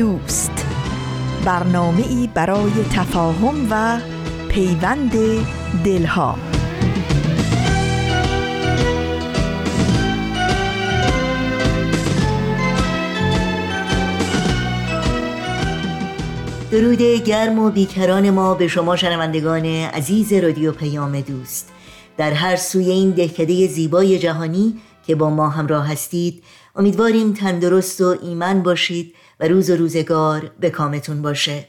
دوست. برنامه ای برای تفاهم و پیوند دلها. درود گرم و بیکران ما به شما شنوندگان عزیز رادیو پیام دوست. در هر سوی این دهکده زیبای جهانی که با ما همراه هستید امیدواریم تندرست و ایمن باشید و روز و روزگار به کامتون باشه.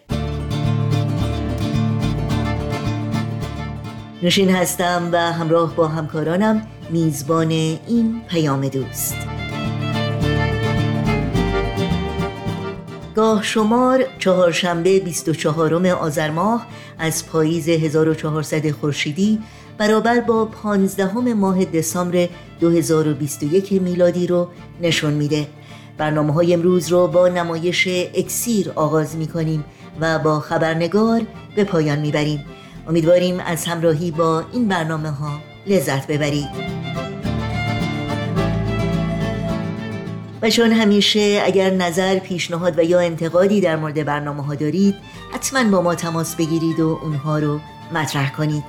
نشین هستم و همراه با همکارانم میزبان این پیام دوست. گاه شمار چهارشنبه 24 آذر ماه از پاییز 1400 خورشیدی برابر با 15 ماه دسامبر 2021 میلادی رو نشون میده. برنامه های امروز رو با نمایش اکسیر آغاز می کنیم و با خبرنگار به پایان می بریم امیدواریم از همراهی با این برنامه ها لذت ببرید. و چون همیشه اگر نظر، پیشنهاد و یا انتقادی در مورد برنامه ها دارید حتما با ما تماس بگیرید و اونها رو مطرح کنید.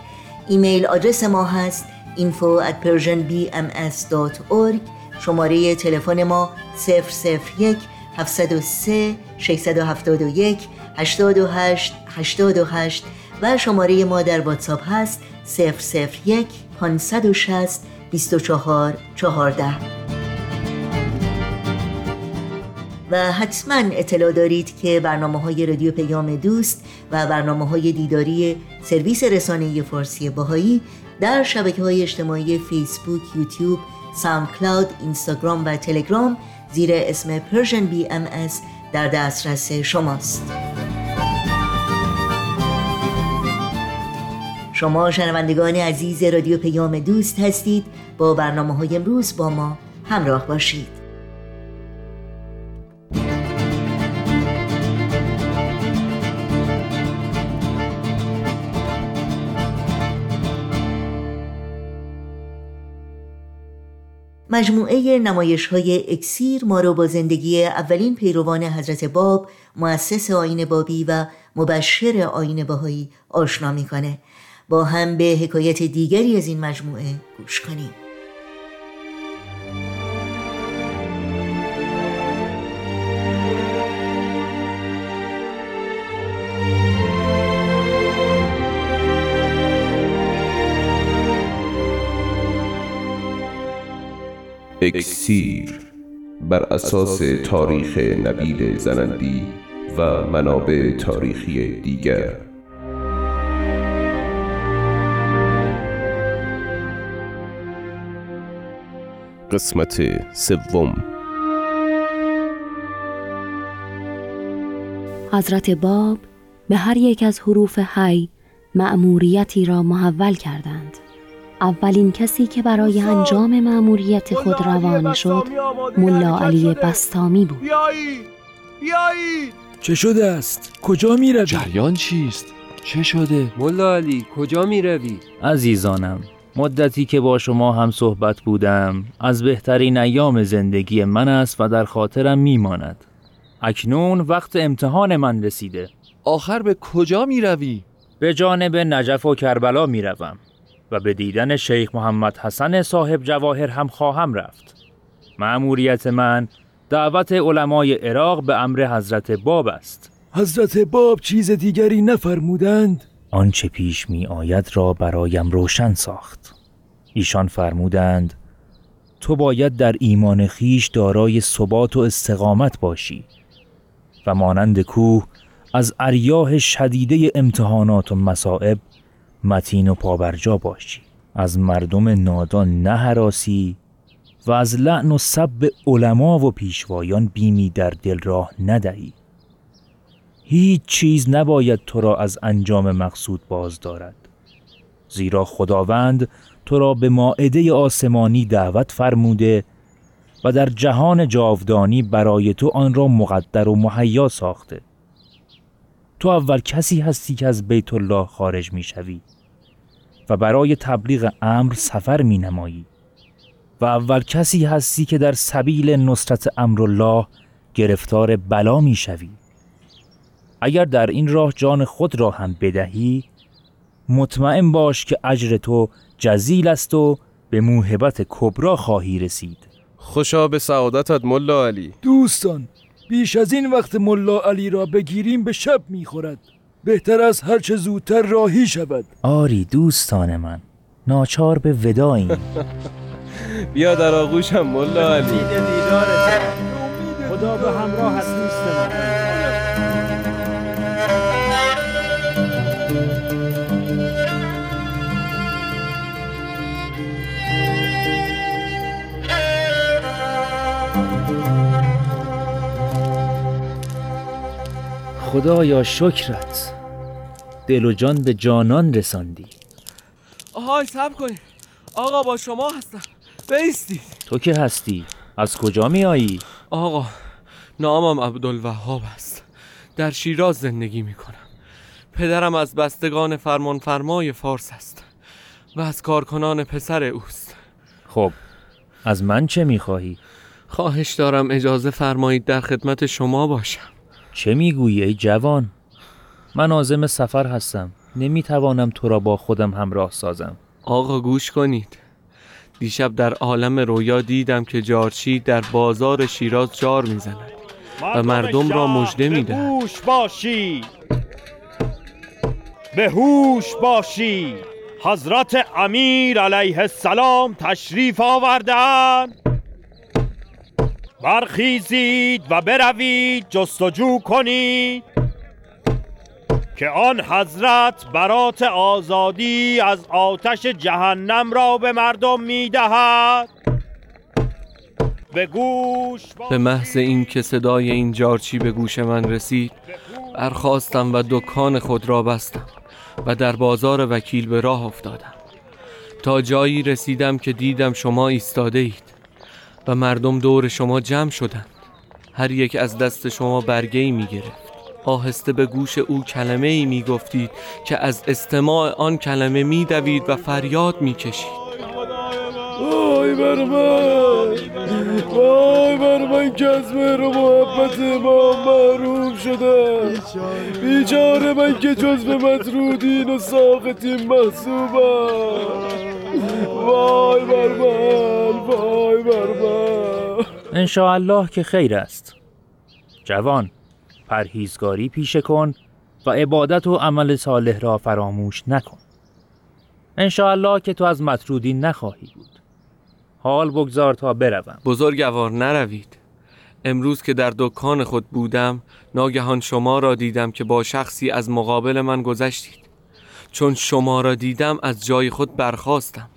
ایمیل آدرس ما هست info at شماره تلفن ما 001 703 671 828 828 و شماره ما در واتساپ هست 001 560 24 14 و حتما اطلاع دارید که برنامه های رادیو پیام دوست و برنامه های دیداری سرویس رسانه فارسی باهایی در شبکه های اجتماعی فیسبوک، یوتیوب، ساوند کلاود، اینستاگرام و تلگرام زیر اسم بی ام در دسترس شماست. شما شنوندگان عزیز رادیو پیام دوست هستید. با برنامه های امروز با ما همراه باشید. مجموعه نمایش های اکسیر ما رو با زندگی اولین پیروان حضرت باب مؤسس آین بابی و مبشر آین باهایی آشنا می‌کنه. با هم به حکایت دیگری از این مجموعه گوش کنیم. اکسیر بر اساس تاریخ نبیل زنندی و منابع تاریخی دیگر. قسمت سوم. حضرت باب به هر یک از حروف حی مأموریتی را محول کردند. اولین کسی که برای انجام مأموریت خود روانه شد ملا علی بستامی بود. بیایید بیایید چه شده است؟ کجا می روی جریان چیست؟ چه شده؟ ملا علی کجا می روی عزیزانم مدتی که با شما هم صحبت بودم از بهترین ایام زندگی من است و در خاطرم میماند. اکنون وقت امتحان من رسیده. آخر به کجا می روی؟ به جانب نجف و کربلا می روم و به دیدن شیخ محمد حسن صاحب جواهر هم خواهم رفت. معموریت من دعوت علمای عراق به امر حضرت باب است. حضرت باب چیز دیگری نفرمودند؟ آنچه پیش می آید را برایم روشن ساخت. ایشان فرمودند تو باید در ایمان خیش دارای ثبات و استقامت باشی و مانند کوه از اریاه شدیده امتحانات و مصائب متین و پابرجا باشی. از مردم نادان نه و از لعن و سب علما و پیشوایان بیمی در دل راه ندهی. هیچ چیز نباید تو را از انجام مقصود باز دارد. زیرا خداوند تو را به ماعده آسمانی دعوت فرموده و در جهان جاودانی برای تو آن را مقدر و مهیا ساخته. تو اول کسی هستی که از بیت الله خارج می شوی و برای تبلیغ امر سفر می نمایی و اول کسی هستی که در سبیل نصرت امر الله گرفتار بلا می شوی اگر در این راه جان خود را هم بدهی مطمئن باش که اجر تو جزیل است و به موهبت کبرا خواهی رسید. خوشا به سعادتت ملا علی. دوستان بیش از این وقت ملا علی را بگیریم به شب می‌خورد. بهتر از هرچه زودتر راهی شود. آری دوستان من ناچار به وداییم بیا در آغوشم ملا علی. خدایا شکرت. دل و جان به جانان رساندی. آهای سب کنید آقا با شما هستم. بیستید تو که هستی؟ از کجا می آیی؟ آقا نامم عبدالوهاب است. در شیراز زندگی می کنم پدرم از بستگان فرمانفرمای فارس است و از کارکنان پسر اوست. خب از من چه می خواهی؟ خواهش دارم اجازه فرمایید در خدمت شما باشم. چه می‌گویی ای جوان؟ من آزم سفر هستم. نمی‌توانم تو را با خودم همراه سازم. آقا گوش کنید. دیشب در عالم رویا دیدم که جارچی در بازار شیراز جار می‌زند و مردم را مژده میده هوش باشی. به هوش باشی. حضرت امیر علیه السلام تشریف آوردن. برخیزید و بروید جستجو کنید که آن حضرت برات آزادی از آتش جهنم را به مردم می‌دهد. به گوش به محض این که صدای این جارچی به گوش من رسید برخواستم و دکان خود را بستم و در بازار وکیل به راه افتادم. تا جایی رسیدم که دیدم شما ایستاده اید و مردم دور شما جمع شدند. هر یک از دست شما برگه ای می گرفت آهسته به گوش او کلمه ای می گفتید که از استماع آن کلمه می دوید و فریاد می کشید وای بر من. وای بر من که از مهر و محبت ما محروم شدم بیچاره من که جزو مطرودین و ساقتین محصوبم وای بر من وای بر من. الله که خیر است. جوان پرهیزگاری پیشه کن و عبادت و عمل صالح را فراموش نکن. الله که تو از مطرودین نخواهی. بود حال بگذار تا بروم. بزرگوار نروید. امروز که در دکان خود بودم ناگهان شما را دیدم که با شخصی از مقابل من گذشتید. چون شما را دیدم از جای خود برخواستم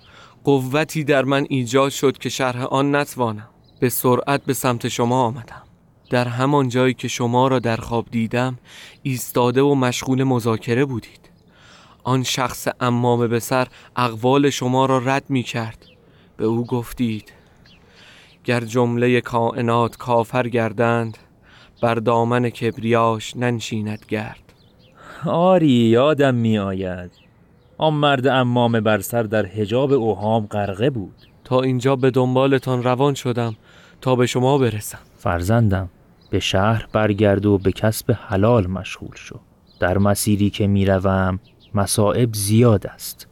قوتی در من ایجاد شد که شرح آن نتوانم. به سرعت به سمت شما آمدم. در همان جایی که شما را در خواب دیدم ایستاده و مشغول مذاکره بودید. آن شخص امام به سر اقوال شما را رد می کرد به او گفتید گر جمله کائنات کافر گردند بر دامن کبریاش ننشیند گرد. آری یادم می آید آن مرد امام بر سر در حجاب اوهام غرقه بود. تا اینجا به دنبالتان روان شدم تا به شما برسم. فرزندم به شهر برگرد و به کسب حلال مشغول شو. در مسیری که می‌روم مصائب زیاد است.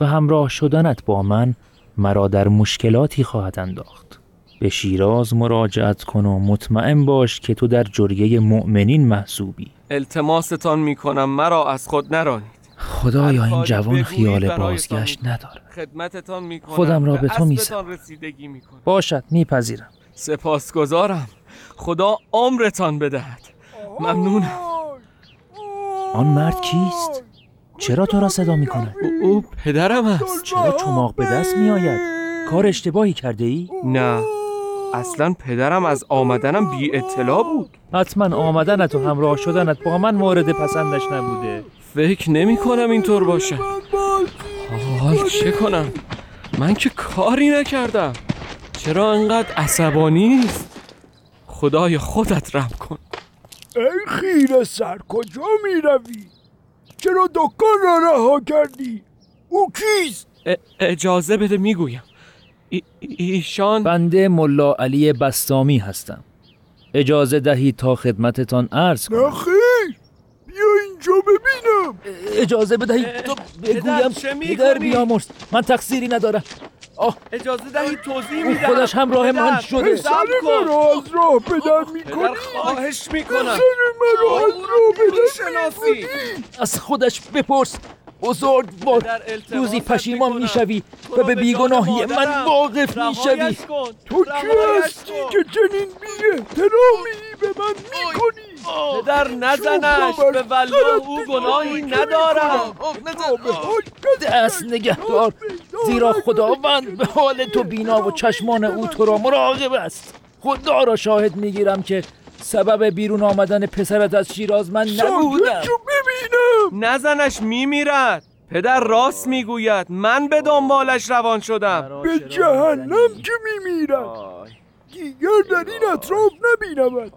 و همراه شدنت با من مرا در مشکلاتی خواهد انداخت. به شیراز مراجعت کن و مطمئن باش که تو در جریه مؤمنین محسوبی. التماستان می‌کنم مرا از خود نرانید. خدایا این جوان خیال بازگشت نداره خدمتتان می‌کنم. خودم را به تو میسم باشد میپذیرم. سپاسگزارم. خدا عمرتان بدهد. ممنونم. آن مرد کیست؟ چرا تو را صدا می کند؟ او, او پدرم است. چرا چماق به دست می آید؟ کار اشتباهی کرده ای؟ نه. اصلا پدرم از آمدنم بی اطلاع بود. حتما آمدنت و همراه شدنت با من مورد پسندش نبوده. فکر نمی کنم اینطور باشه. حال چه کنم؟ من که کاری نکردم. چرا انقدر عصبانی است خدای خودت رم کن. ای خیر سر کجا می روی؟ چرا دکان را رها کردی؟ او کیست؟ اجازه بده می‌گویم ای ایشان بنده ملا علی بستامی هستم اجازه دهید تا خدمتتان عرض کنم اینجا ببینم. اجازه بدهید. تا بگویم پدر بیامرز. من تقصیری ندارم. آه. اجازه دهید توضیح او میدم. خودش همراه من شده. پسر مرا از راه بدر پدر می‌کنی؟ خواهش می‌کنم. پسر مرا از راه بدر شناسی می‌کنی؟ از خودش بپرس. بزرگ با روزی پشیمان. می‌شوی تو و به بیگناهی من واقف می‌شوی. تو کی هستی. که چنین بی احترامی به من می‌کنی؟ پدر نزنش به والله او گناهی ندارم دست نگهدار زیرا خداوند به حال تو بینا و چشمان او تو را مراقب است خدا را شاهد می‌گیرم که سبب بیرون آمدن پسرت از شیراز من نبودم نزنش میمیرد پدر راست می‌گوید من به دنبالش روان شدم به جهنم که میمیرد دیگر در این اطراف نبینمد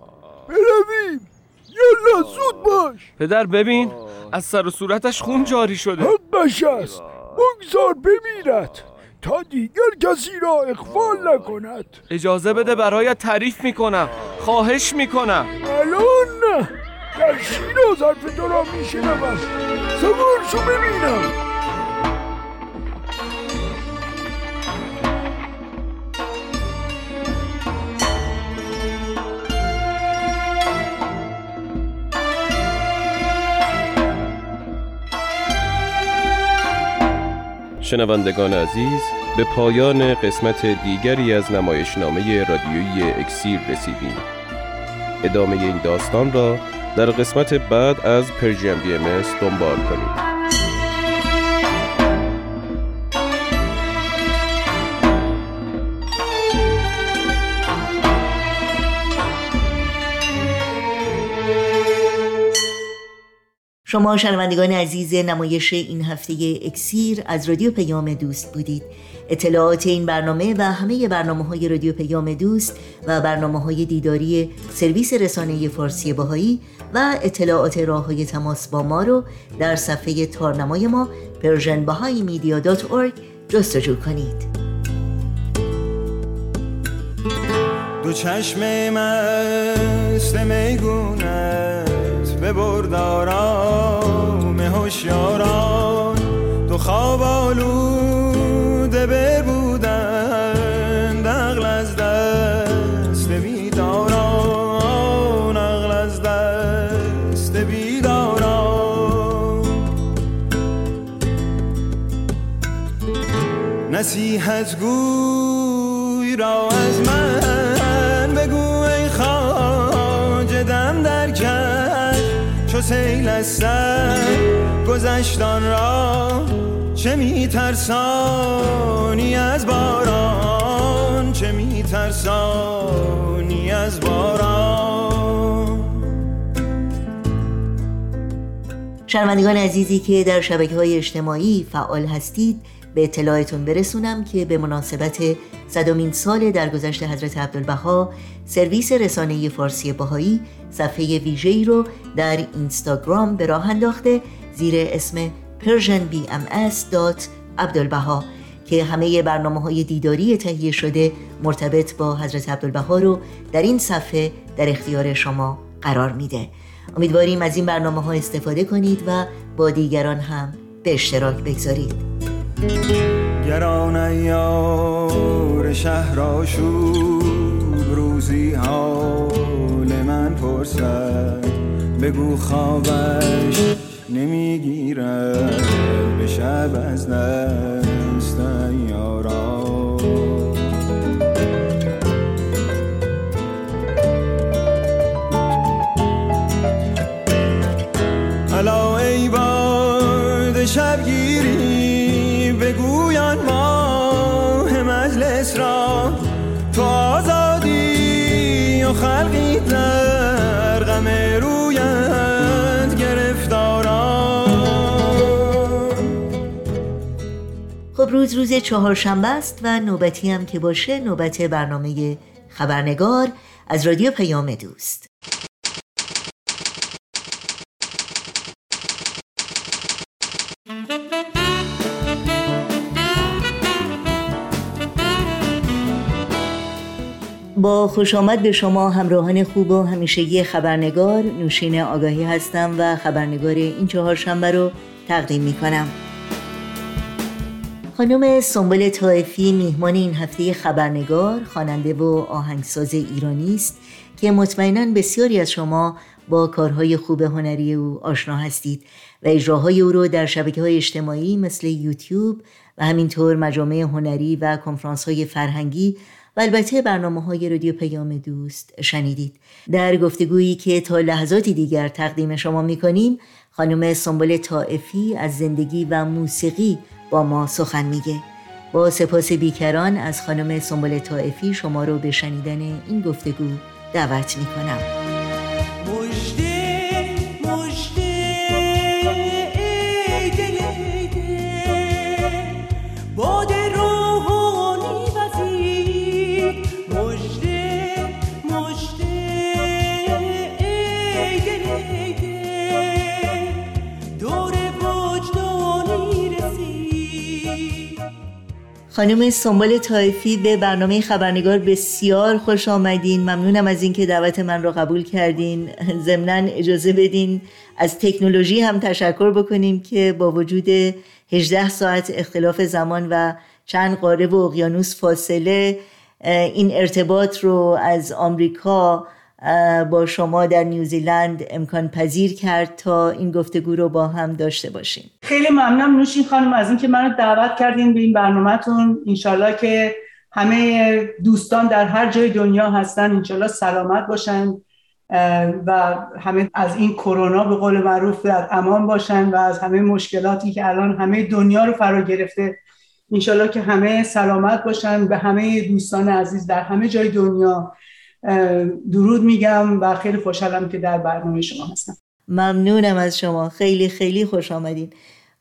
برویم یلا زود باش. پدر ببین از سر و صورتش خون جاری شده. حقش است بگذار بمیرد تا دیگر کسی را اخفال نکند. اجازه بده برایت تعریف می‌کنم. خواهش می‌کنم. الان نه در شیراز حرف تو را میشنوم. سوار شو ببینم. شنوندگان عزیز به پایان قسمت دیگری از نمایشنامه رادیویی اکسیر رسیدیم. ادامه این داستان را در قسمت بعد از پرژیم بی دنبال کنید. شما شنوندگان عزیز نمایش این هفته اکسیر از رادیو پیام دوست بودید. اطلاعات این برنامه و همه برنامه های رادیو پیام دوست و برنامه های دیداری سرویس رسانه فارسی باهایی و اطلاعات راه های تماس با ما رو در صفحه تارنمای ما persianbahaimedia.org جستجو کنید. دو چشم مست میگونت به بردارام هوشیاران. دو خواب آلوده ببودن نقل از دست بیداران نقل از دست بیداران. نصیحت گوی را سیل سر گذشتان را چه میترسانی از باران؟ چه میترسانی از باران؟ شنوندگان عزیزی که در شبکه های اجتماعی فعال هستید به اطلاعتون برسونم که به مناسبت صدامین سال درگذشت حضرت عبدالبها سرویس رسانه فارسی باهایی صفحه ویژه‌ای رو در اینستاگرام به راه انداخته زیر اسم persianbms.عبدالبها که همه برنامه های دیداری تهیه شده مرتبط با حضرت عبدالبها رو در این صفحه در اختیار شما قرار میده. امیدواریم از این برنامه ها استفاده کنید و با دیگران هم به اشتراک بگذارید. گران ایار شهر آشوب روزی حال من پرسد. بگو خوابش نمی‌گیرد به شب از دست امروز روز چهارشنبه است و نوبتی هم که باشه نوبت برنامه خبرنگار از رادیو پیام دوست. با خوش آمد به شما همراهان خوب و همیشگی خبرنگار نوشین آگاهی هستم و خبرنگار این چهارشنبه رو تقدیم می کنم خانم سنبل طائفی میهمان این هفته خبرنگار خواننده و آهنگساز ایرانی است که مطمئنا بسیاری از شما با کارهای خوب هنری او آشنا هستید و اجراهای او رو در شبکه های اجتماعی مثل یوتیوب و همینطور مجامع هنری و کنفرانس های فرهنگی و البته برنامه های رادیو پیام دوست شنیدید. در گفتگویی که تا لحظاتی دیگر تقدیم شما می‌کنیم خانم سنبل طائفی از زندگی و موسیقی با ما سخن میگه. با سپاس بیکران از خانم سنبل طائفی شما رو به شنیدن این گفتگو دعوت می‌کنم. خانم سنبال تایفی به برنامه خبرنگار بسیار خوش آمدین. ممنونم از اینکه دعوت من را قبول کردین. ضمنا اجازه بدین از تکنولوژی هم تشکر بکنیم که با وجود 18 ساعت اختلاف زمان و چند قاره و اقیانوس فاصله این ارتباط رو از آمریکا با شما در نیوزیلند امکان پذیر کرد تا این گفتگو رو با هم داشته باشیم. خیلی ممنونم نوشین خانم از اینکه منو دعوت کردین به این برنامهتون. انشالله که همه دوستان در هر جای دنیا هستن. انشالله سلامت باشن و همه از این کرونا به قول معروف در امان باشن و از همه مشکلاتی که الان همه دنیا رو فرا گرفته انشالله که همه سلامت باشن. به همه دوستان عزیز در همه جای دنیا درود میگم و خیلی خوشحالم که در برنامه شما هستم. ممنونم از شما. خیلی خیلی خوش آمدین.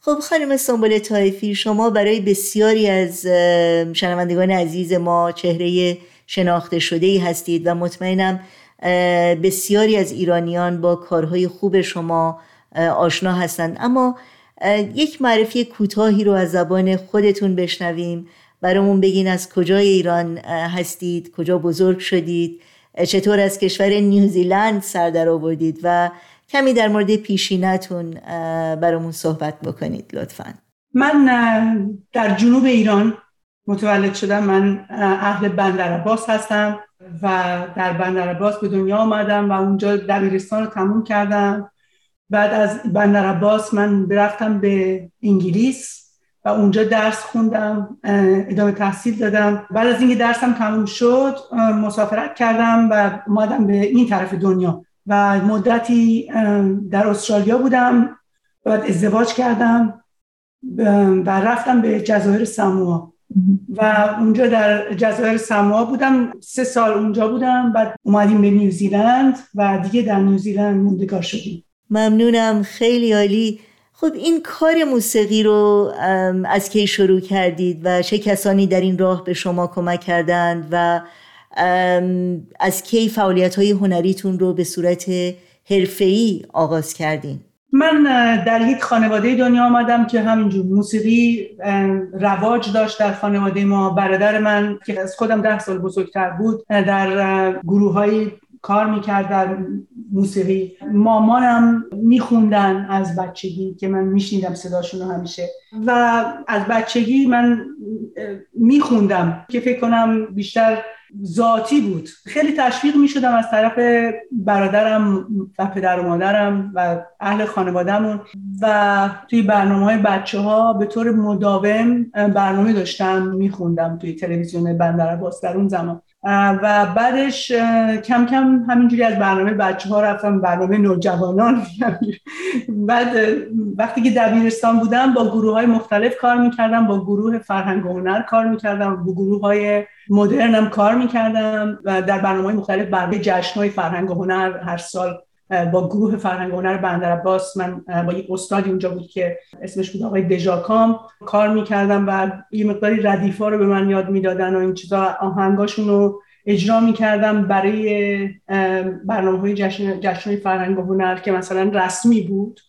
خب خانم سنبول تایفی شما برای بسیاری از شنوندگان عزیز ما چهره شناخته شده ای هستید و مطمئنم بسیاری از ایرانیان با کارهای خوب شما آشنا هستند. اما یک معرفی کوتاهی رو از زبان خودتون بشنویم. برامون بگین از کجای ایران هستید کجا بزرگ شدید. چطور از کشور نیوزیلند سر در آوردید و کمی در مورد پیشینتون برامون صحبت بکنید لطفا. من در جنوب ایران متولد شدم. من اهل بندر عباس هستم و در بندر عباس به دنیا آمدم و اونجا دبیرستان رو تموم کردم. بعد از بندر عباس من برفتم به انگلیس. و اونجا درس خوندم ادامه تحصیل دادم. بعد از اینکه درسم تموم شد مسافرت کردم و اومدم به این طرف دنیا. و مدتی در استرالیا بودم بعد ازدواج کردم و رفتم به جزایر ساموا و اونجا در جزایر ساموا بودم سه سال اونجا بودم بعد اومدیم به نیوزیلند و دیگه در نیوزیلند موندگار شدیم. ممنونم خیلی عالی. خب این کار موسیقی رو از کی شروع کردید و چه کسانی در این راه به شما کمک کردند و از کی فعالیت های هنریتون رو به صورت حرفه‌ای آغاز کردین؟ من در یک خانواده دنیا آمدم که همینجور موسیقی رواج داشت در خانواده ما. برادر من که از خودم ده سال بزرگتر بود در گروه های کار می‌کرد در موسیقی مامانم میخوندن از بچگی که من میشنیدم صداشون رو همیشه. و از بچگی من میخوندم که فکر کنم بیشتر ذاتی بود. خیلی تشویق می‌شدم از طرف برادرم و پدر و مادرم و اهل خانوادهمون. و توی برنامه های بچه ها به طور مداوم برنامه داشتم میخوندم توی تلویزیون بندر عباس در اون زمان. و بعدش کم کم همینجوری از برنامه بچه ها رفتم برنامه نوجوانان. بعد وقتی که دبیرستان بودم با گروه های مختلف کار می‌کردم با گروه فرهنگ و هنر کار می‌کردم با گروه های مدرنم کار می‌کردم و در برنامه های مختلف برای جشن های فرهنگ و هنر هر سال با گروه فرهنگ هنر بندر عباس من با یک استادی اونجا بود که اسمش بود آقای دژاکام کار می‌کردم و یه مقداری ردیفا رو به من یاد می‌دادن و این چیزا آهنگاشون رو اجرا می‌کردم برای برنامه های جشن, جشن فرهنگ هنر که مثلا رسمی بود.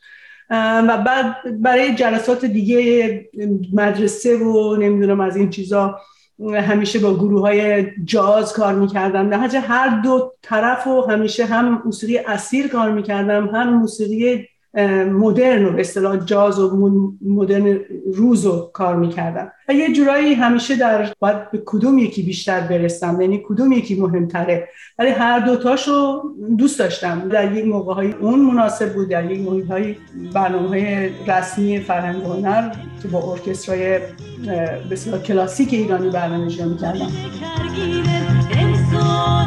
و بعد برای جلسات دیگه مدرسه و نمی‌دونم از این چیزا همیشه با گروه های جاز کار می‌کردم. در هر دو طرف و همیشه هم موسیقی اسیر کار می‌کردم هم موسیقی مدرن و به اصطلاح جاز و مدرن روز رو کار می‌کردم. و یه جورایی همیشه در باید به کدوم یکی بیشتر برسم یعنی کدوم یکی مهمتره. ولی هر دوتاشو دوست داشتم. در یک موقع های اون مناسب بود در یک موقع های برنامه های رسمی فرهنگ هنر که با ارکسترای بسیار کلاسیک ایرانی برنامه اجرا می‌کردم. امسال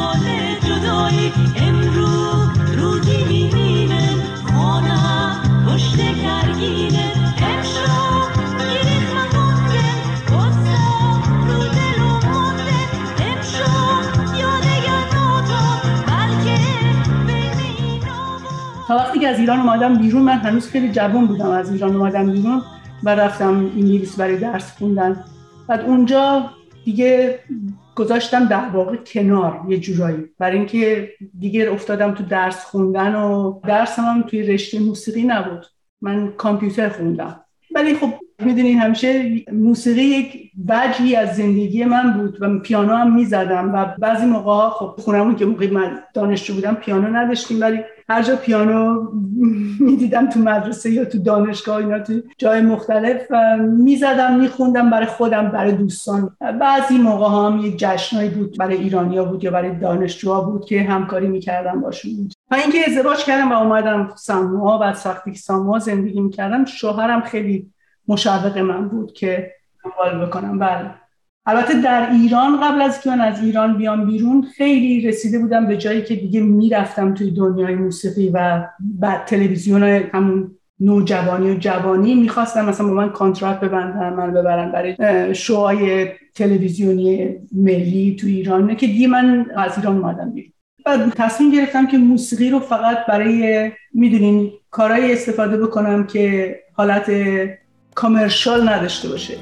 سال جدایی امروز روزی می‌بینه. پشت کرگینه تا وقتی که از ایران اومدم بیرون من هنوز خیلی جوان بودم از ایران اومدم بیرون و رفتم انگلیس برای درس خوندن. بعد اونجا دیگه گذاشتم در واقع کنار یه جورایی. برای اینکه دیگه افتادم تو درس خوندن و درسم هم توی رشته موسیقی نبود. من کامپیوتر خوندم. ولی خب می‌دونین همیشه موسیقی یک وجهی از زندگی من بود و پیانو هم می‌زدم و بعضی موقع خب خونمون که موقعی من دانشجو بودم پیانو نداشتیم ولی هر جا پیانو می‌دیدم تو مدرسه یا تو دانشگاه اینا تو جای مختلف می‌زدم میخوندم برای خودم برای دوستان. بعضی موقع هم یک جشنایی بود برای ایرانیا بود یا برای دانشجوها بود که همکاری می‌کردم باشون. و اینکه ازدواج کردم و اومدم ساموها و سختی ساموها زندگی می‌کردم. شوهرم خیلی مشوق من بود که دنبال بکنم. بله. البته در ایران قبل از که من از ایران بیام بیرون خیلی رسیده بودم به جایی که دیگه می‌رفتم توی دنیای موسیقی و بعد تلویزیون همون نوجوانی و جوانی. می‌خواستم مثلا با من contract ببندن من ببرن برای شوهای تلویزیونی ملی تو ایران که دیگه من از ایران اومدم بیرون. بعد تصمیم گرفتم که موسیقی رو فقط برای می‌دونین کارهایی استفاده بکنم که حالت کامرشال نداشته باشه.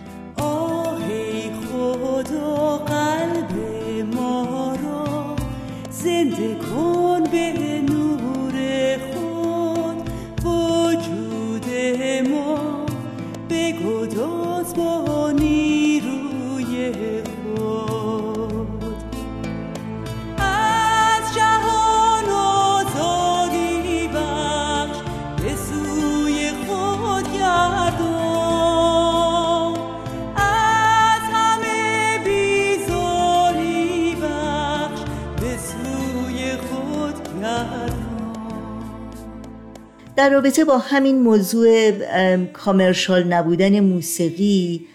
در رابطه با همین موضوع کامرشال نبودن موسیقی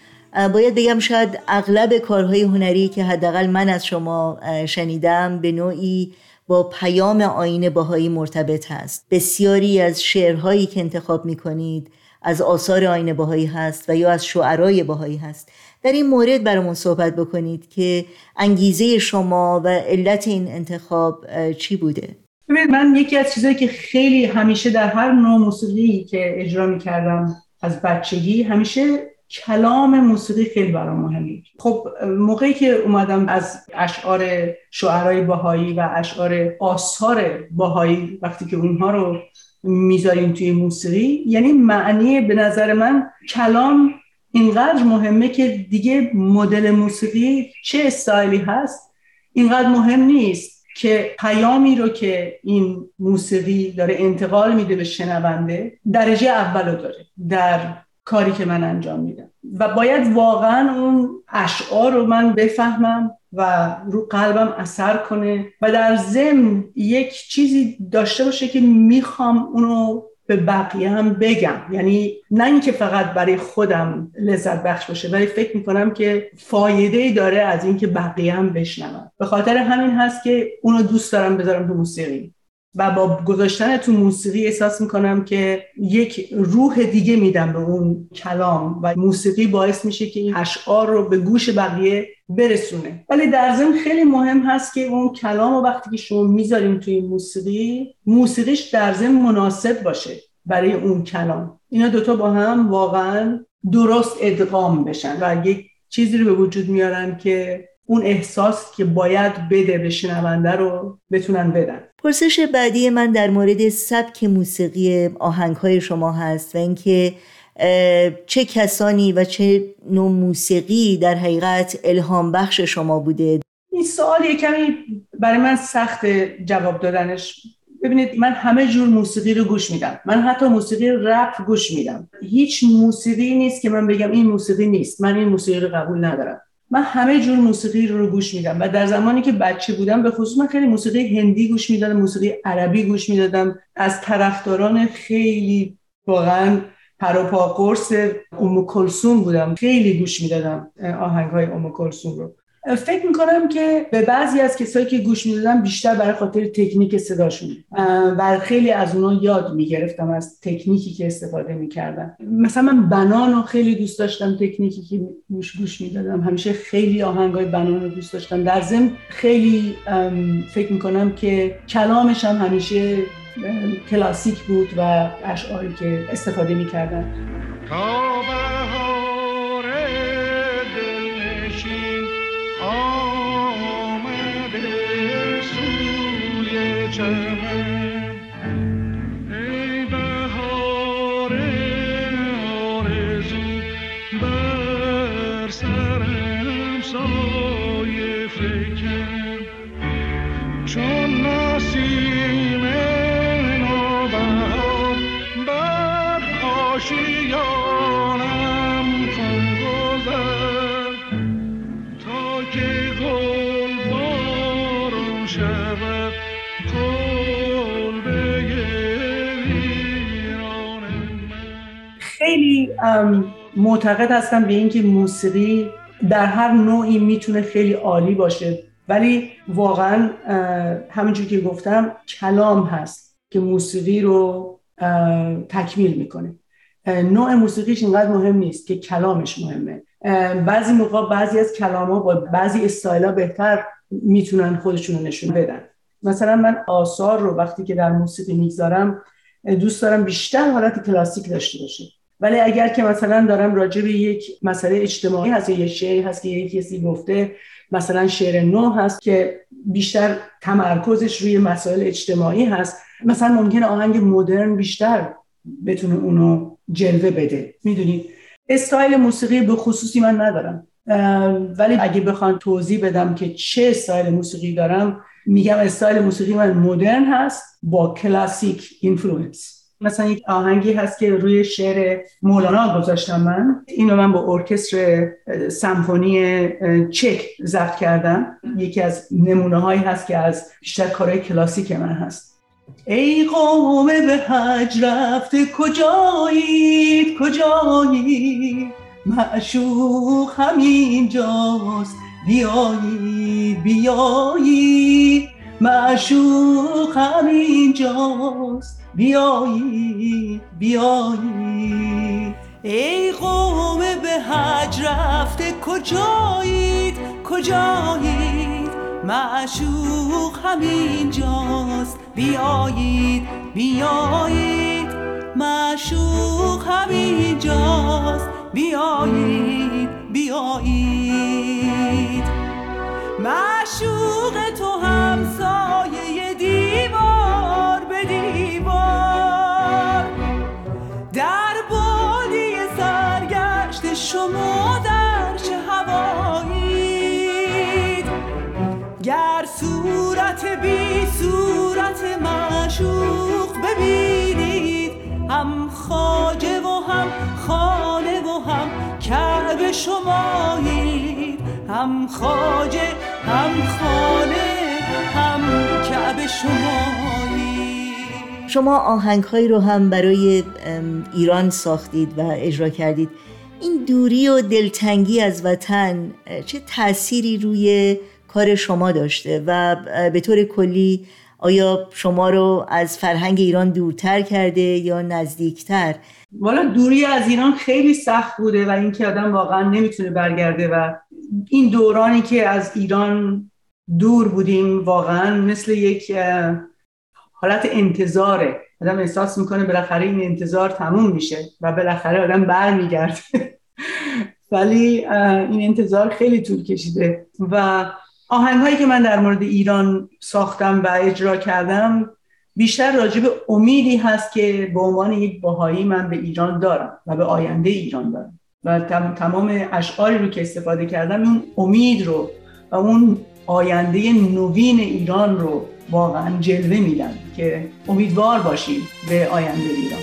باید بگم شاید اغلب کارهای هنری که حداقل من از شما شنیدم به نوعی با پیام آین باهایی مرتبط هست بسیاری از شعرهایی که انتخاب می کنید از آثار آین باهایی هست و یا از شعرهای باهایی هست در این مورد برامون صحبت بکنید که انگیزه شما و علت این انتخاب چی بوده؟ ببینید من یکی از چیزهایی که خیلی همیشه در هر نوع موسیقی که اجرا می‌کردم از بچگی همیشه کلام موسیقی خیلی برام مهمه. خب موقعی که اومدم از اشعار شعرهای باهایی و اشعار آثار باهایی وقتی که اونها رو می‌ذاریم توی موسیقی یعنی معنی به نظر من کلام اینقدر مهمه که دیگه مدل موسیقی چه استایلی هست اینقدر مهم نیست. که پیامی رو که این موسیقی داره انتقال میده به شنونده درجه اول رو داره در کاری که من انجام میدم. و باید واقعا اون اشعار رو من بفهمم و رو قلبم اثر کنه و در ضمن یک چیزی داشته باشه که می‌خوام اونو به بقیه هم بگم. یعنی نه اینکه فقط برای خودم لذت بخش باشه ولی فکر می‌کنم که فایده ای داره از اینکه بقیه هم بشنون. به خاطر همین هست که اونو دوست دارم بذارم تو موسیقی. و با گذاشتن تو موسیقی احساس می‌کنم که یک روح دیگه میدم به اون کلام و موسیقی باعث میشه که این اشعار رو به گوش بقیه برسونه. ولی در ضمن خیلی مهم هست که اون کلام و وقتی که شما می‌ذاریم توی موسیقی موسیقیش در ضمن مناسب باشه برای اون کلام. اینا دوتا با هم واقعا درست ادغام بشن و یک چیزی رو به وجود میارن که اون احساس که باید بده به شنونده رو بتونن بدن. پرسش بعدی من در مورد سبک موسیقی آهنگ شما هست و اینکه چه کسانی و چه نوع موسیقی در حقیقت الهام بخش شما بوده؟ این سوال یه کمی برای من سخت جواب دادنش. ببینید من همه جور موسیقی رو گوش میدم. من حتی موسیقی رپ گوش میدم. هیچ موسیقی نیست که من بگم این موسیقی نیست. من این موسیقی رو قبول ندارم. من همه جور موسیقی رو, گوش میدم و در زمانی که بچه بودم به خصوص من خیلی موسیقی هندی گوش می‌دادم موسیقی عربی گوش می‌دادم. از طرفداران خیلی واقعا پروپا قرص ام کلسوم بودم. خیلی گوش می‌دادم آهنگ های ام کلسوم رو. فکر می‌کنم که به بعضی از کسایی که گوش می‌دادم بیشتر برای خاطر تکنیک صداشون. و خیلی از اونا یاد می‌گرفتم از تکنیکی که استفاده می‌کردم مثلا من بنان رو خیلی دوست داشتم تکنیکی که گوش گوش می‌دادم. همیشه خیلی آهنگ های بنان رو دوست داشتم. در ضمن خیلی فکر می‌کنم که کلامش هم همیشه کلاسیک بود و اشعاری که استفاده می‌کردن. معتقد هستم به اینکه موسیقی در هر نوعی می‌تونه خیلی عالی باشه. ولی واقعا همونجور که گفتم کلام هست که موسیقی رو تکمیل می‌کنه. نوع موسیقیش اینقدر مهم نیست که کلامش مهمه. بعضی موقع بعضی از کلام ها با بعضی استایل بهتر می‌تونن خودشون رو نشون بدن. مثلا من آثار رو وقتی که در موسیقی می‌گذارم دوست دارم بیشتر حالت کلاسیک داشته باشه. ولی اگر که مثلا دارم راجع به یک مسئله اجتماعی هست یا یه شعری هست که یک کسی گفته مثلا شعر نو هست که بیشتر تمرکزش روی مسائل اجتماعی هست. مثلا ممکن آهنگ مدرن بیشتر بتونه اونو جلوه بده. می‌دونید استایل موسیقی به خصوصی من ندارم. ولی اگه بخوان توضیح بدم که چه استایل موسیقی دارم میگم استایل موسیقی من مدرن هست با classic influence مثلا یک آهنگی هست که روی شعر مولانا گذاشتم من. اینو من با ارکستر سمفونی چک ضبط کردم. یکی از نمونه هایی هست که از بیشتر کارهای کلاسیک من هست. ای قوم به حج رفته کجایید؟ کجایید معشوق همینجاست بیایید بیایید. معشوق همینجاست بیایید بیایید ای قوم به حج رفته کجایید؟ کجایید؟ معشوق همینجاست. بیایید بیایید. معشوق همینجاست. بیایید بیایید. معشوق تو همسایه دیوار به شما در چه هوایید؟ گر صورت بی صورت معشوق ببینید هم خاجه و هم خانه و هم کعب شمایید. هم خاجه هم خانه هم کعب شمایی شما آهنگ رو هم برای ایران ساختید و اجرا کردید. این دوری و دلتنگی از وطن چه تأثیری روی کار شما داشته و به طور کلی آیا شما رو از فرهنگ ایران دورتر کرده یا نزدیکتر؟ والا دوری از ایران خیلی سخت بوده و اینکه آدم واقعا نمی‌تونه برگرده و این دورانی که از ایران دور بودیم واقعا مثل یک حالت انتظاره. آدم احساس می‌کنه بالاخره این انتظار تموم میشه و بالاخره آدم برمیگرده. ولی این انتظار خیلی طول کشیده و آهنگ هایی که من در مورد ایران ساختم و اجرا کردم بیشتر راجع امیدی هست که به عنوان یک باهایی من به ایران دارم و به آینده ایران دارم. و تمام اشعاری رو که استفاده کردم اون امید رو و اون آینده نوین ایران رو واقعا جلوه میدن. که امیدوار باشید به آینده ایران.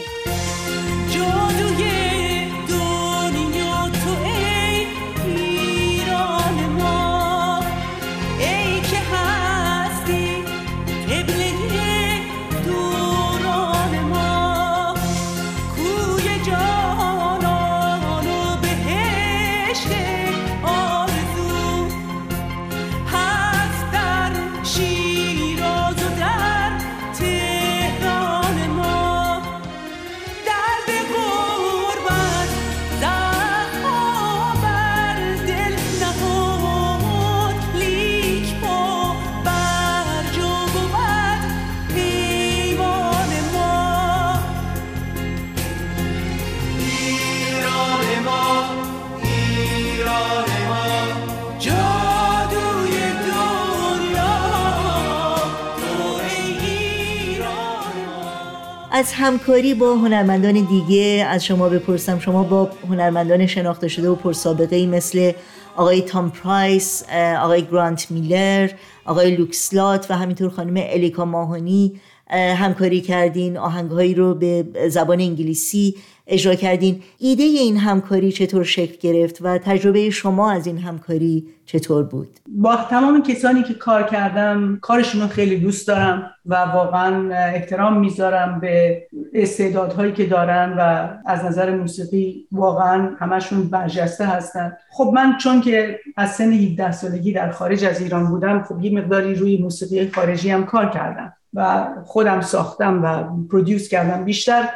از همکاری با هنرمندان دیگه از شما بپرسم شما با هنرمندان شناخته شده و پرسابقه ای مثل آقای تام پرایس آقای گرانت میلر آقای لوکسلات و همینطور خانم الیکا ماهانی همکاری کردین. آهنگهایی رو به زبان انگلیسی اجرا کردین. ایده این همکاری چطور شکل گرفت و تجربه شما از این همکاری چطور بود؟ با تمام کسانی که کار کردم کارشون رو خیلی دوست دارم و واقعا احترام می‌ذارم به استعدادهایی که دارن و از نظر موسیقی واقعا همشون برجسته هستن. خب من چون که از سن 17 سالگی در خارج از ایران بودم خب یه مقداری روی موسیقی خارجی هم کار کردم و خودم ساختم و پرودیوس کردم. بیشتر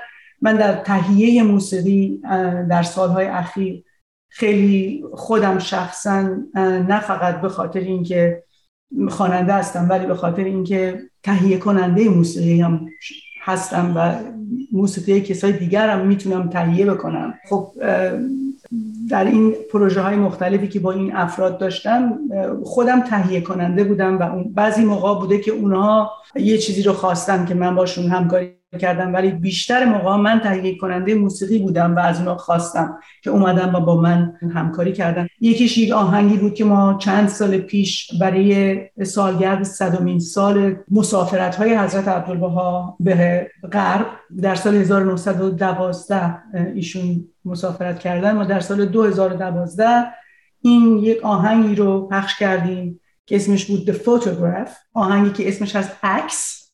من در تهیه موسیقی در سالهای اخیر خیلی خودم شخصا نه فقط به خاطر اینکه خواننده هستم ولی به خاطر اینکه تهیه کننده موسیقی هم هستم و موسیقی کسای دیگر هم می‌تونم تهیه بکنم. خب در این پروژه های مختلفی که با این افراد داشتم خودم تهیه کننده بودم و بعضی موقع بوده که اونها یه چیزی رو خواستن که من باشون همکاری کردم. ولی بیشتر موقع من تهیه کننده موسیقی بودم و از اونها خواستم که اومدم و با من همکاری کردن. یکیش یک آهنگی بود که ما چند سال پیش برای سالگرد صدومین سال مسافرت های حضرت عبدالبها به غرب در سال 1912 ایشون مسافرت کردن. ما در سال 2012 این یک آهنگی رو پخش کردیم که اسمش بود The Photograph. آهنگی که اسمش از عکس.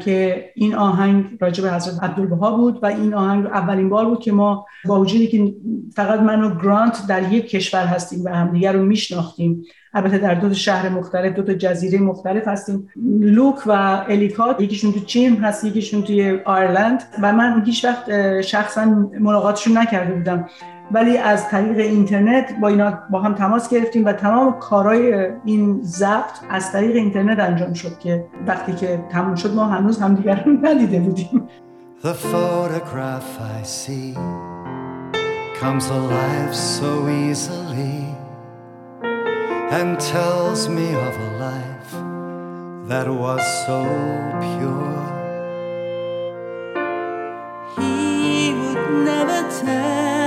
که این آهنگ راجع به حضرت عبدالبها بود و این آهنگ اولین بار بود که ما با وجودی که فقط من و گرانت در یک کشور هستیم و همدیگر رو میشناختیم البته در دو شهر مختلف دو تا جزیره مختلف هستیم. لوک و الیکات یکیشون تو چین هست یکیشون توی آیرلند و من هیچ وقت شخصا ملاقاتشون نکرده بودم. ولی از طریق اینترنت با اینا با هم تماس گرفتیم و تمام کارهای این ضبط از طریق اینترنت انجام شد که وقتی که تموم شد ما هنوز همدیگر رو ندیده بودیم The photograph I see comes alive so easily and tells me of a life that was so pure. He would never turn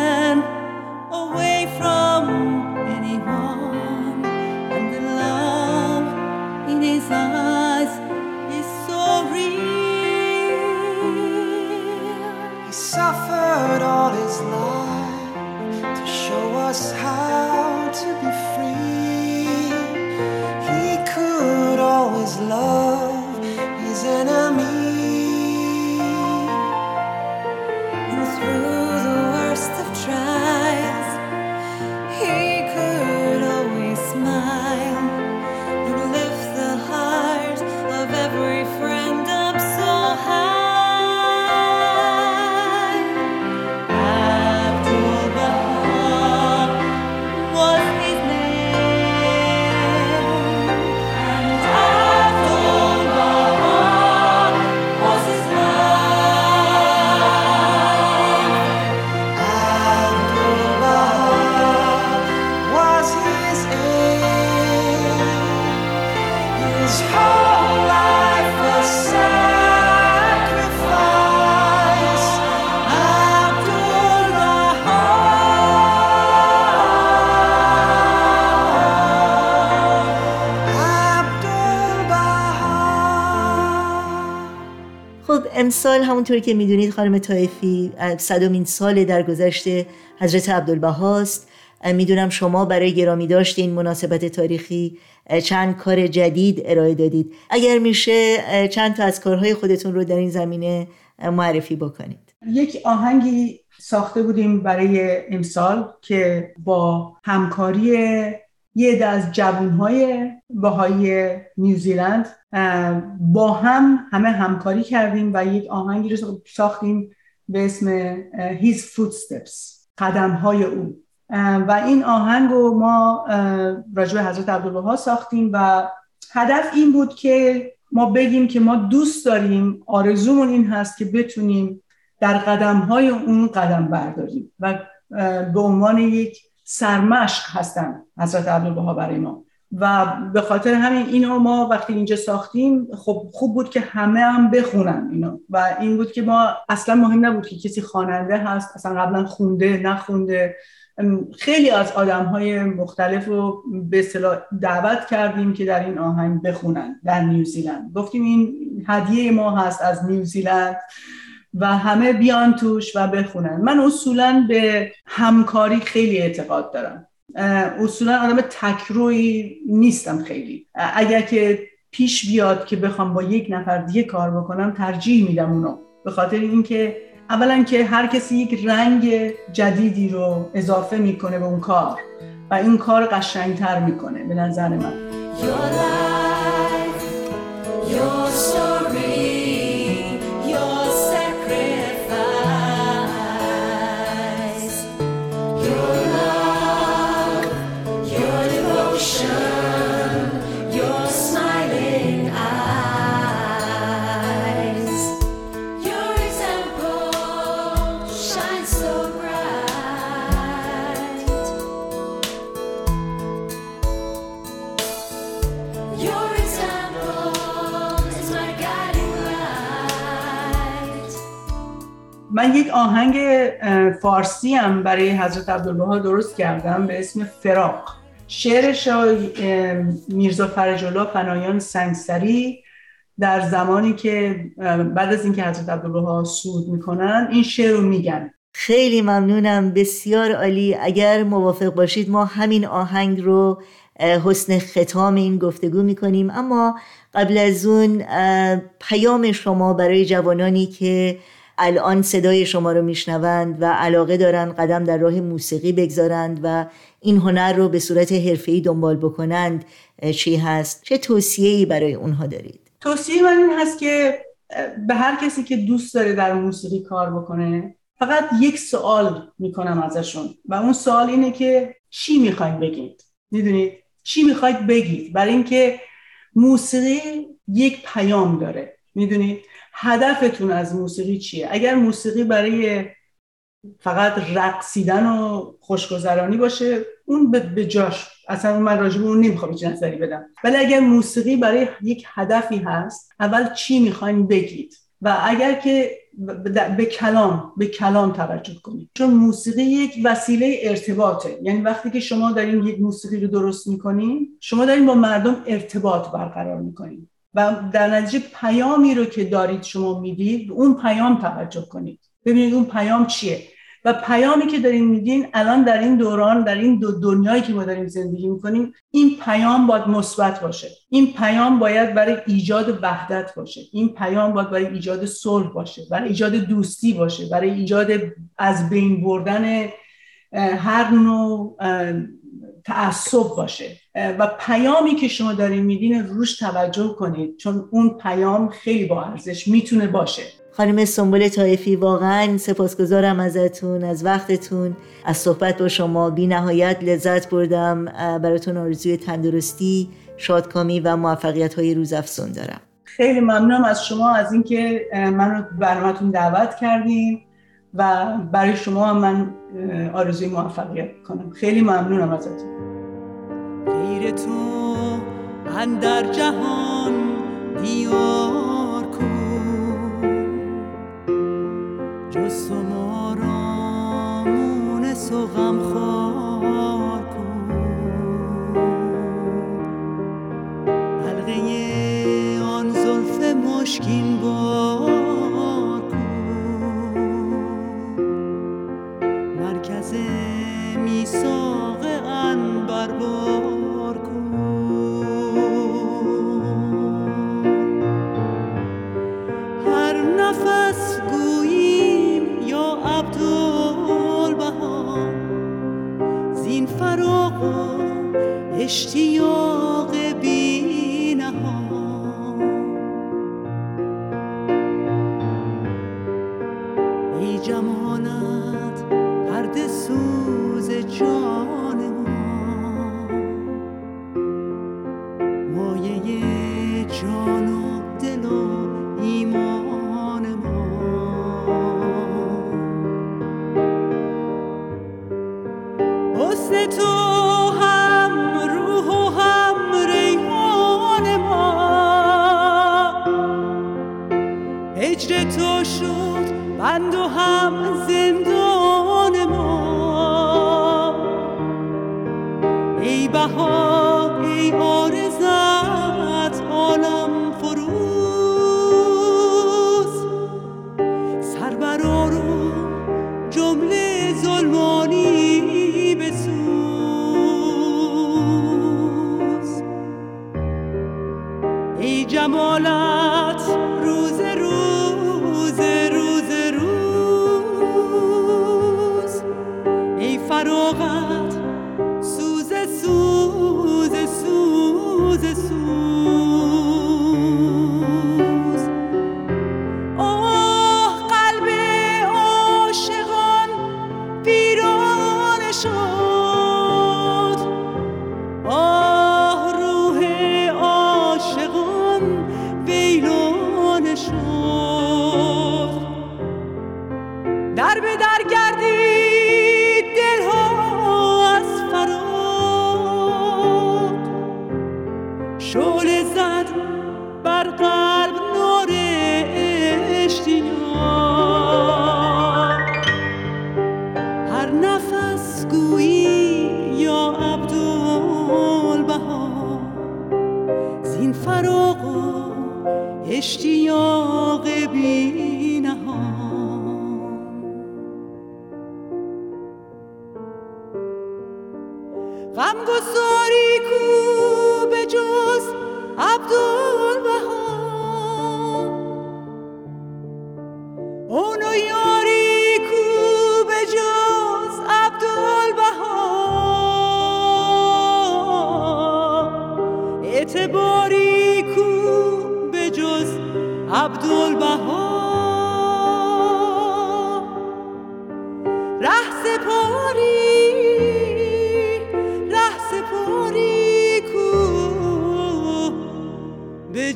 He suffered all his life to show us how to be free. He could always love his enemy. امسال همونطور که می‌دونید خانم طایفی صدومین سال در گذشته حضرت عبدالبهاست می‌دونم شما برای گرامی داشت این مناسبت تاریخی. چند کار جدید ارائه دادید. اگر میشه چند تا از کارهای خودتون رو در این زمینه معرفی بکنید. یک آهنگی ساخته بودیم برای امسال که با همکاری یه عده از جوانهای باهای نیوزیلند با هم همه همکاری کردیم و یک آهنگی رو ساختیم به اسم His Footsteps قدم های او و این آهنگ رو ما راجع به حضرت عبدالبها ساختیم و هدف این بود که ما بگیم که ما دوست داریم آرزومون این هست که بتونیم در قدم های اون قدم برداریم و به عنوان یک سرمشق هستن حضرت عبدالبها برای ما. و به خاطر همین اینو ما وقتی اینجا ساختیم خب خوب بود که همه هم بخونن اینو. و این بود که ما اصلا مهم نبود که کسی خواننده هست اصلا قبلا خونده نخونده. خیلی از آدم های مختلف رو به اصطلاح دعوت کردیم که در این آهنگ بخونن در نیوزیلند. گفتیم این هدیه ما هست از نیوزیلند. و همه بیان توش و بخونن. من اصولا به همکاری خیلی اعتقاد دارم. اصولا آدم تکروی نیستم خیلی. اگر که پیش بیاد که بخوام با یک نفر دیگه کار بکنم ترجیح میدم اونو. به خاطر اینکه اولا که هر کسی یک رنگ جدیدی رو اضافه می‌کنه به اون کار و این کار قشنگتر می‌کنه به نظر من. من یک آهنگ فارسی هم برای حضرت عبدالبها درست کردم به اسم فراق. شعرش میرزا فرجالله فنایان سنگسری در زمانی که بعد از اینکه حضرت عبدالبها سود می‌کنن این شعر رو میگن. خیلی ممنونم. بسیار عالی. اگر موافق باشید ما همین آهنگ رو حسن ختام این گفتگو می‌کنیم. اما قبل از اون پیام شما برای جوانانی که الان صدای شما رو میشنوند و علاقه دارن قدم در راه موسیقی بگذارند و این هنر رو به صورت حرفه‌ای دنبال بکنند چی هست؟ چه توصیه‌ای برای اونها دارید؟ توصیه من این هست که به هر کسی که دوست داره در موسیقی کار بکنه فقط یک سوال می‌کنم ازشون و اون سوال اینه که چی می‌خواید بگید؟ می‌دونید؟ چی می‌خواید بگید؟ برای اینکه موسیقی یک پیام داره. می‌دونید؟ هدفتون از موسیقی چیه؟ اگر موسیقی برای فقط رقصیدن و خوشگذرانی باشه اون به جاش. اصلا من راجع به اون نمی‌خوام هیچ نظری بدم. ولی اگر موسیقی برای یک هدفی هست اول چی می‌خواین بگید؟ و اگر که به کلام به کلام توجه کنید. چون موسیقی یک وسیله ارتباطه. یعنی وقتی که شما دارین یک موسیقی رو درست می‌کنین شما دارین با مردم ارتباط برقرار می‌کنین. و در نتیجه پیامی رو که دارید شما می‌دید اون پیام توجه کنید. ببینید اون پیام چیه. و پیامی که دارین میدین الان در این دوران در این دو دنیایی که ما داریم زندگی می‌کنیم این پیام باید مثبت باشه. این پیام باید برای ایجاد وحدت باشه. این پیام باید برای ایجاد صلح باشه برای ایجاد دوستی باشه برای ایجاد از بین بردن هر نوع تعصب باشه. و پیامی که شما دارین میدین روش توجه کنید چون اون پیام خیلی با ارزش می‌تونه باشه. خانم سنبول طایفی واقعا سپاسگزارم ازتون از وقتتون. از صحبت با شما بی نهایت لذت بردم. براتون آرزوی تندرستی شادکامی و موفقیت های روزافزون دارم. خیلی ممنونم از شما از اینکه من رو برنامهتون دعوت کردین. و برای شما هم من آرزوی موفقیت کنم خیلی ممنونم ازتون. غیر تو اندر جهان دیار کن. جز تو ما را مونس و غمخوار کن. حلقه آن زلف مشکین با می میثاق انبر بار کن. هر نفس گوییم یا عبدالبها زین فراق اشتیاق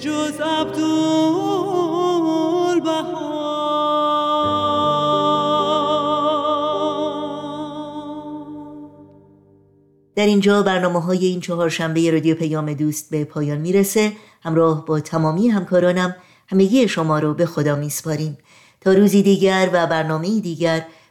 جز در اینجا برنامه های این چهار شنبه رادیو پیام دوست به پایان می‌رسه. همراه با تمامی همکارانم همگی شما رو به خدا میسپاریم. تا روزی دیگر و برنامه دیگر